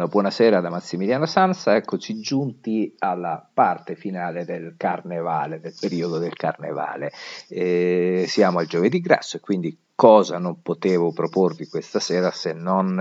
Una buonasera da Massimiliano Sansa, eccoci giunti alla parte finale del carnevale, del periodo del carnevale. Eh, siamo al giovedì grasso e quindi cosa non potevo proporvi questa sera se non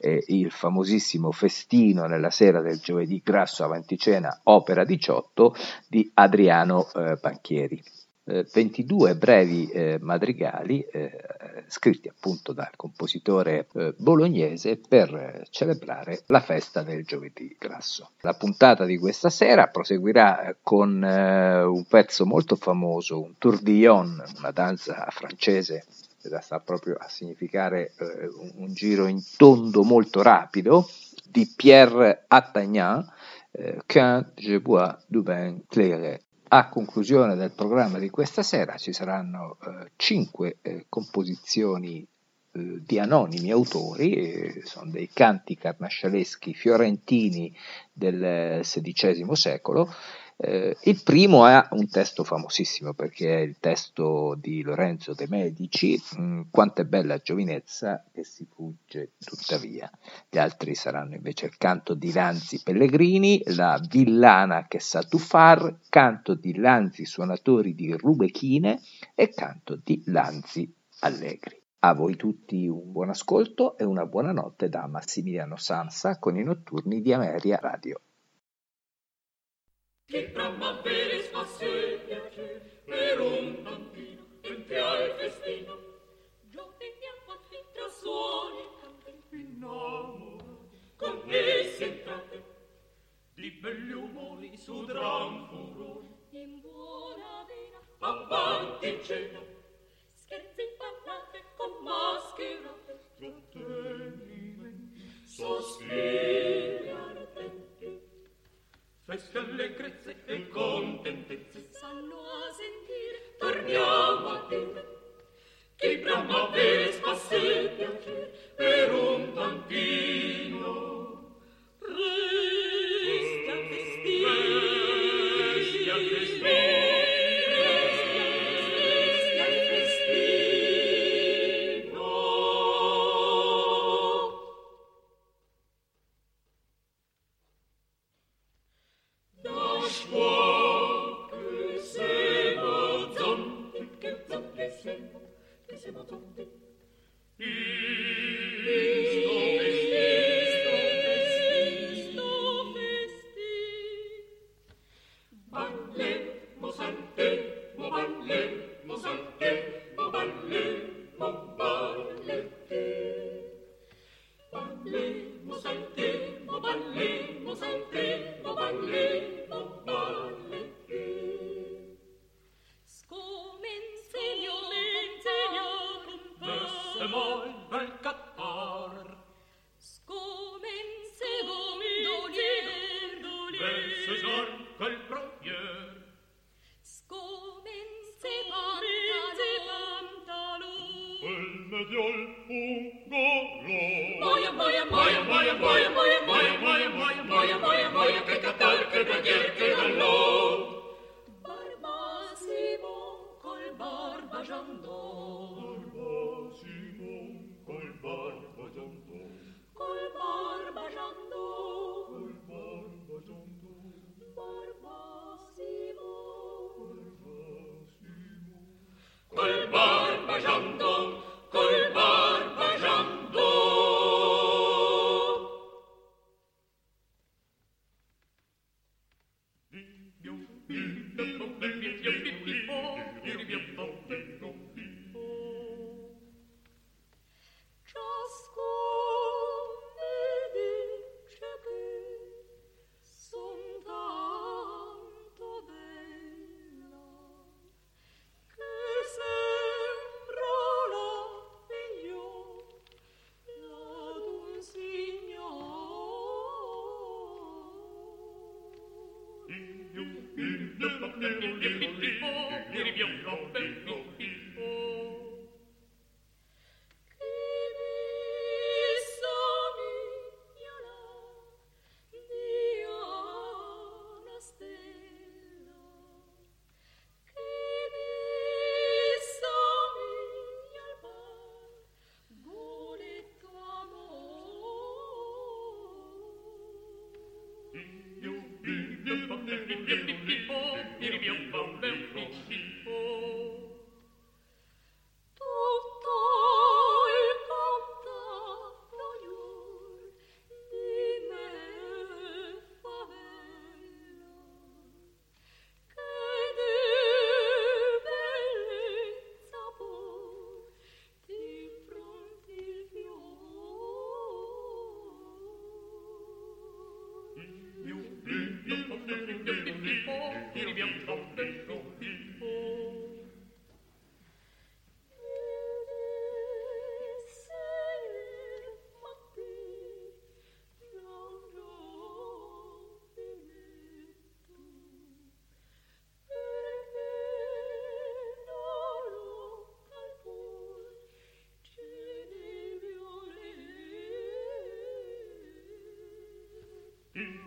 eh, il famosissimo festino nella sera del giovedì grasso avanti cena, opera 18 di Adriano eh, Banchieri. 22 eh, brevi eh, madrigali eh, scritti appunto dal compositore eh, bolognese per eh, celebrare la festa del giovedì grasso. La puntata di questa sera proseguirà eh, con un pezzo molto famoso, un tourbillon, una danza francese che sta proprio a significare un, un, giro in tondo molto rapido di Pierre Attagnan, Quand je bois du vin clairé a conclusione del programma di questa sera ci saranno eh, cinque eh, composizioni eh, di anonimi autori, sono dei canti carnascialeschi fiorentini del XVI secolo, eh, il primo ha un testo famosissimo perché è il testo di Lorenzo de Medici, mm, Quanto è bella giovinezza che si fugge tuttavia. Gli altri saranno invece il canto di Lanzi Pellegrini, la villana che sa tuffar, canto di Lanzi suonatori di Rubechine e canto di Lanzi Allegri. A voi tutti un buon ascolto e una buona notte da Massimiliano Sansa con i notturni di Ameria Radio. Che primavera spasse piacer per un bambino ente al festino. Giovedì fin tra suoni canti innamorati, connessi entrate, di belli umori sudran furori. In buona vena, avanti cena, scherzi parlate con mascherate, trattenimenti, sospiri. ardenti fresche allegrezze e contentezze. Sanno a sentire torniamo a dire che primavera spasse piacere per un bambino resti Only. Eu l'enfer.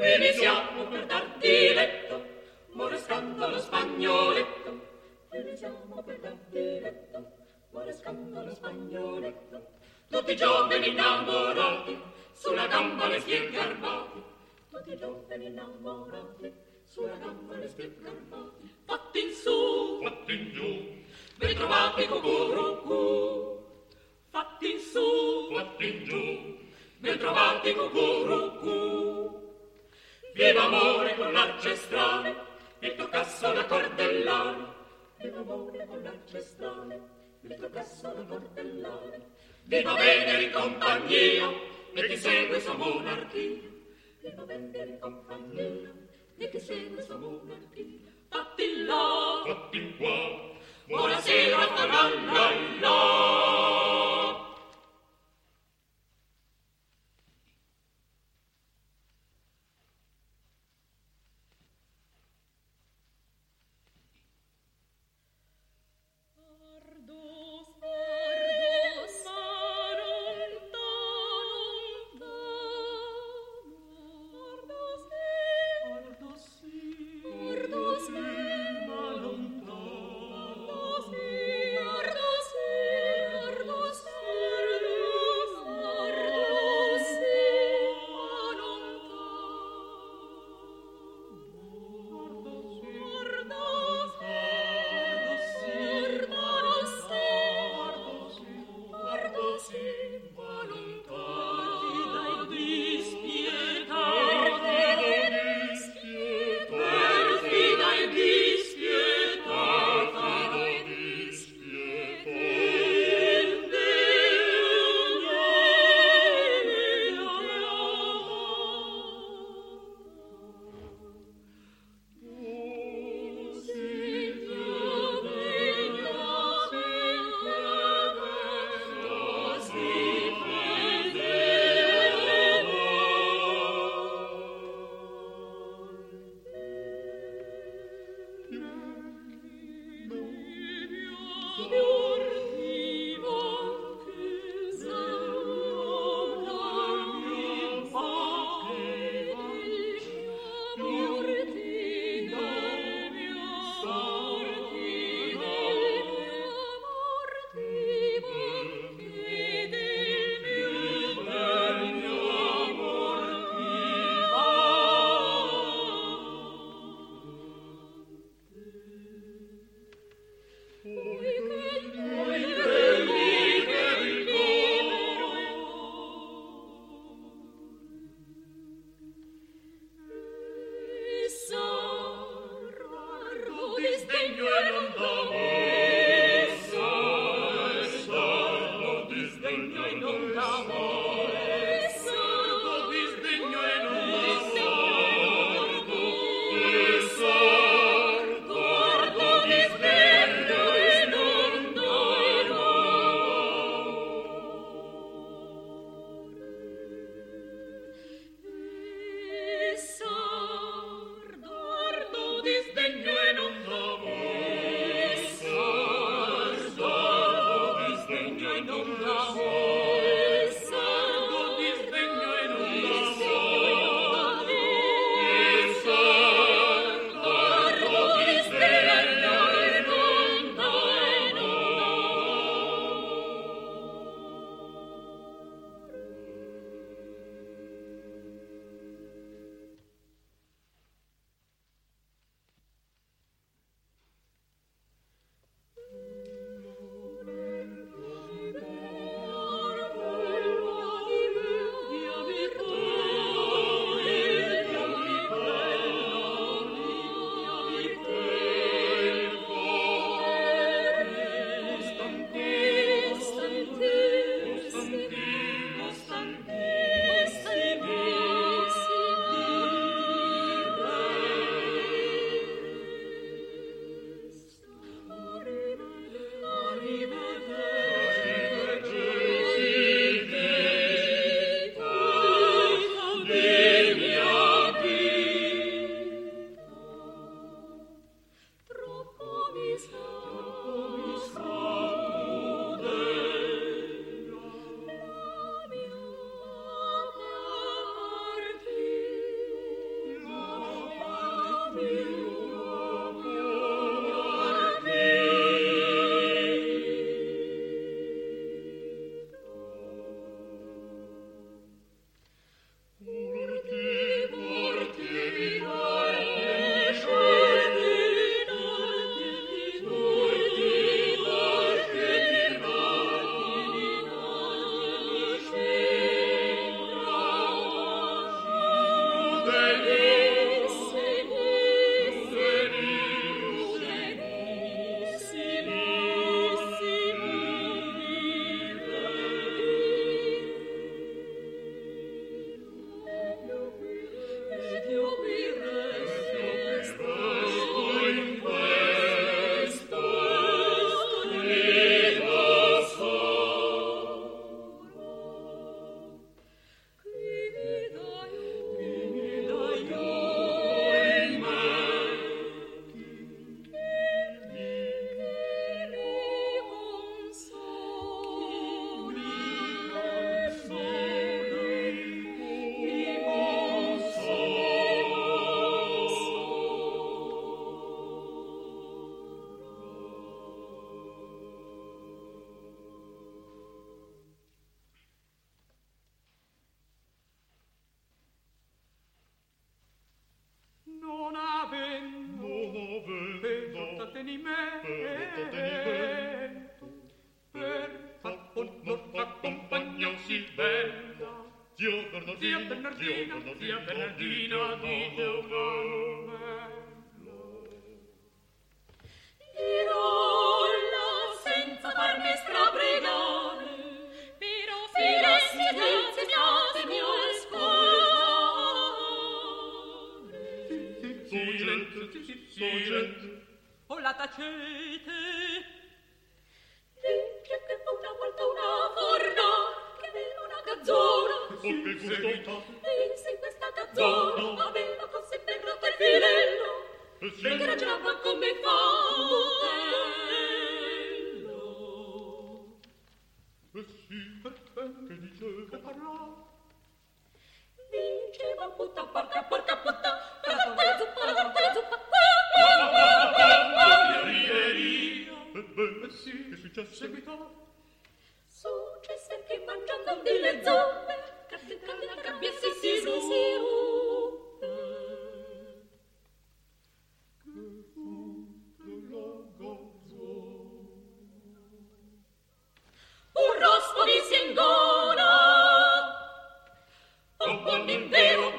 Qui siamo per dar diletto, muore scandalo spagnoletto. Qui siamo per dar diletto, muore scandalo spagnoletto. Tutti giovani innamorati, sulla gamba le spieghi armati. Tutti giovani innamorati, sulla gamba le spieghi armati. Fatti in su, fatti in giù, ben trovati cucurucù. Fatti in su, fatti in giù, ben trovati cucurucù. Viva amore con l'arcestrale, il tuo casso da cordellare. Viva amore con l'arcestrale, il tuo casso da cordellare. Viva Venere in compagnia, e chi segue sua monarchia. Viva Venere in compagnia, e chi segue sua monarchia. Fatti là, fatti qua, buonasera, la la la. Ardos, ascoltare Fuggente, fuggente O la tacete. Legge che una volta una forna Che bella una gazzona. O che gusto. E se questa gazzona Aveva con sé per rotto il fidello E sì. Che ragionava come fa E sì Che diceva? Parla Diceva puta, porca, porca, puta Ebbene sì Che successe seguitò Successe che mangiando delle zuppe Cadde la gabbia si si ruppe Un rospo di singona Un buon impero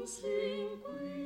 Un sin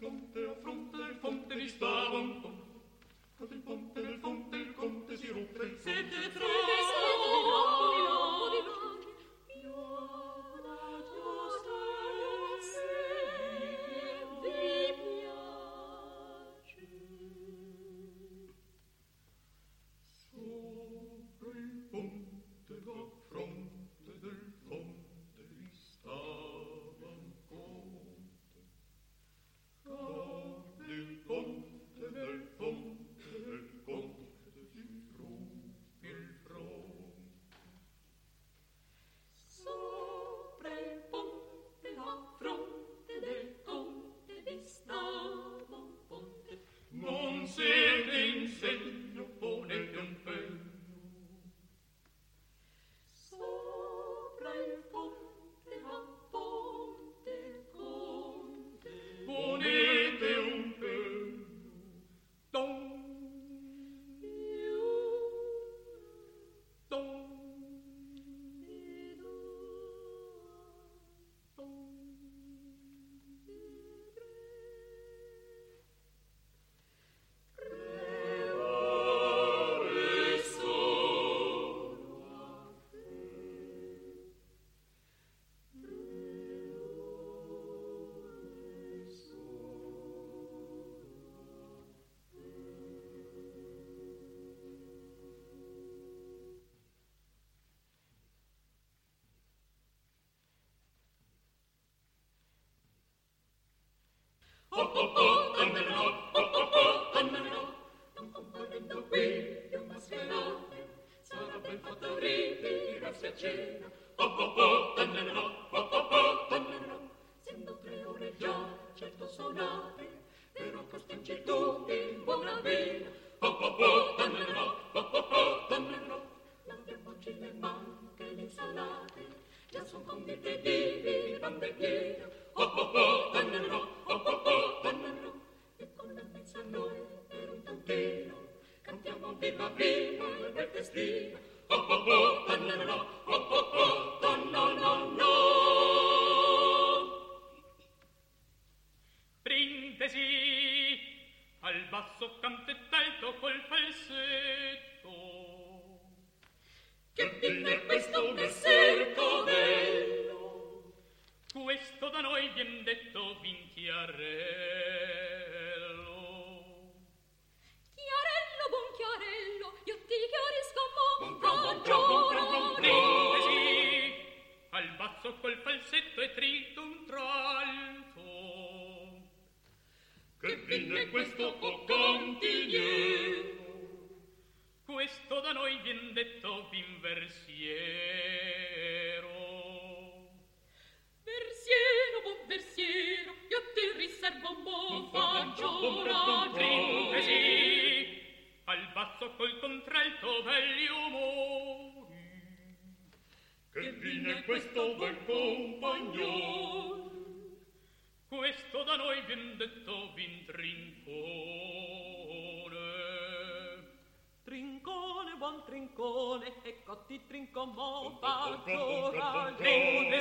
Conte, o fronte del ponte vi stava un il ponte nel ponte, il conte si ruppe, siete tre, siete tre, oh, oh. trincone e cotti trincomò fa coragione.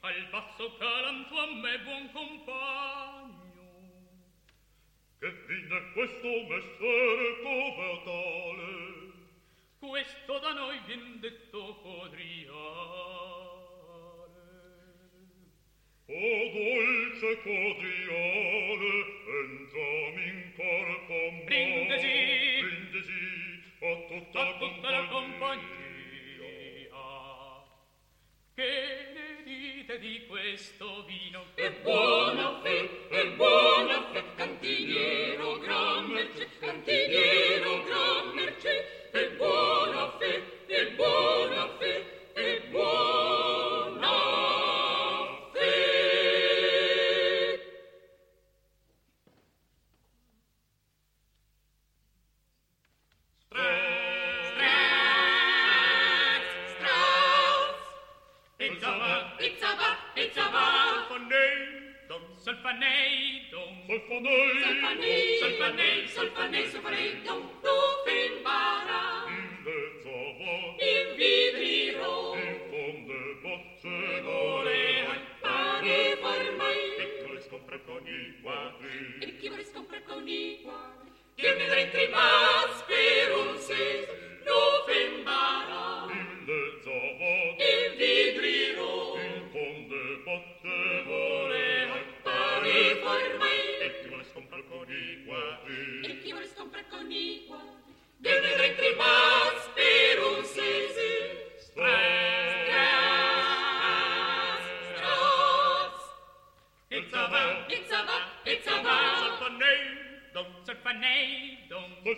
Al basso calanto a me buon compagno. Che vine è questo mestiere tale? Questo da noi vien detto codriale. O dolce codriale, entrami in corpo mio. Brindisi! a tutta, a tutta la compagnia. Che ne dite di questo vino? È buona fe è buona fe cantiniero gran merce cantiniero gran merce. È buono fe è buona fe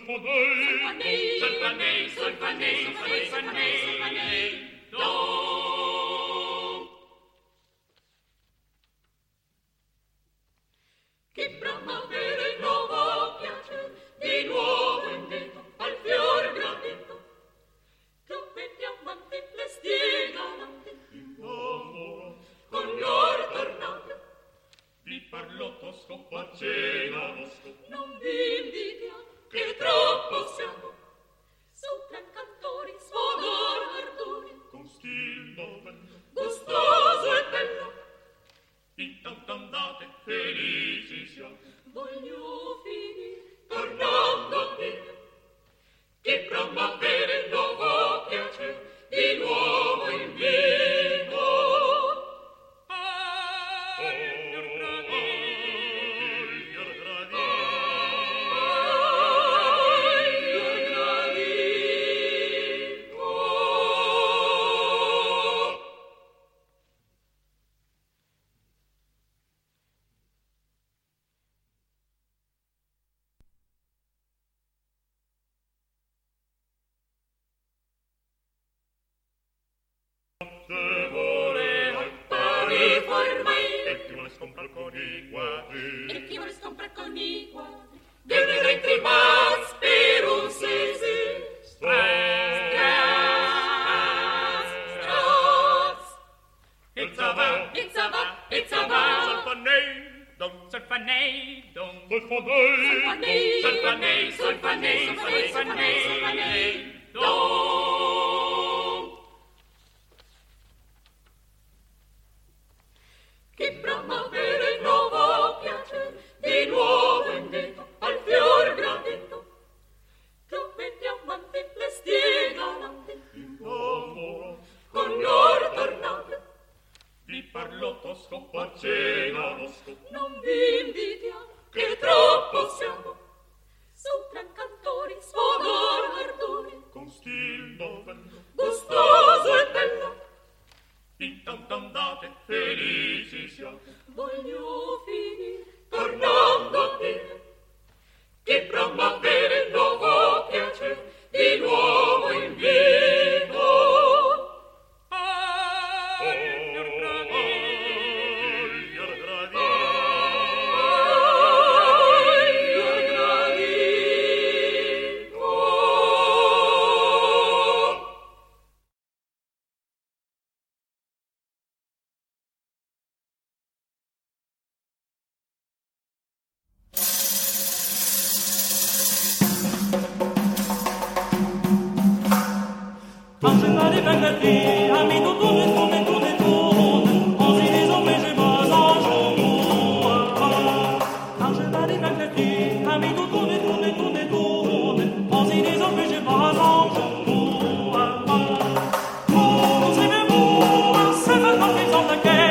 Solfanei, Solfanei, Solfanei, Solfanei, Solfanei, don't Solfanei, Solfanei, Solfanei, Solfanei, Solfanei, Solfanei, on the. É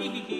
una gallina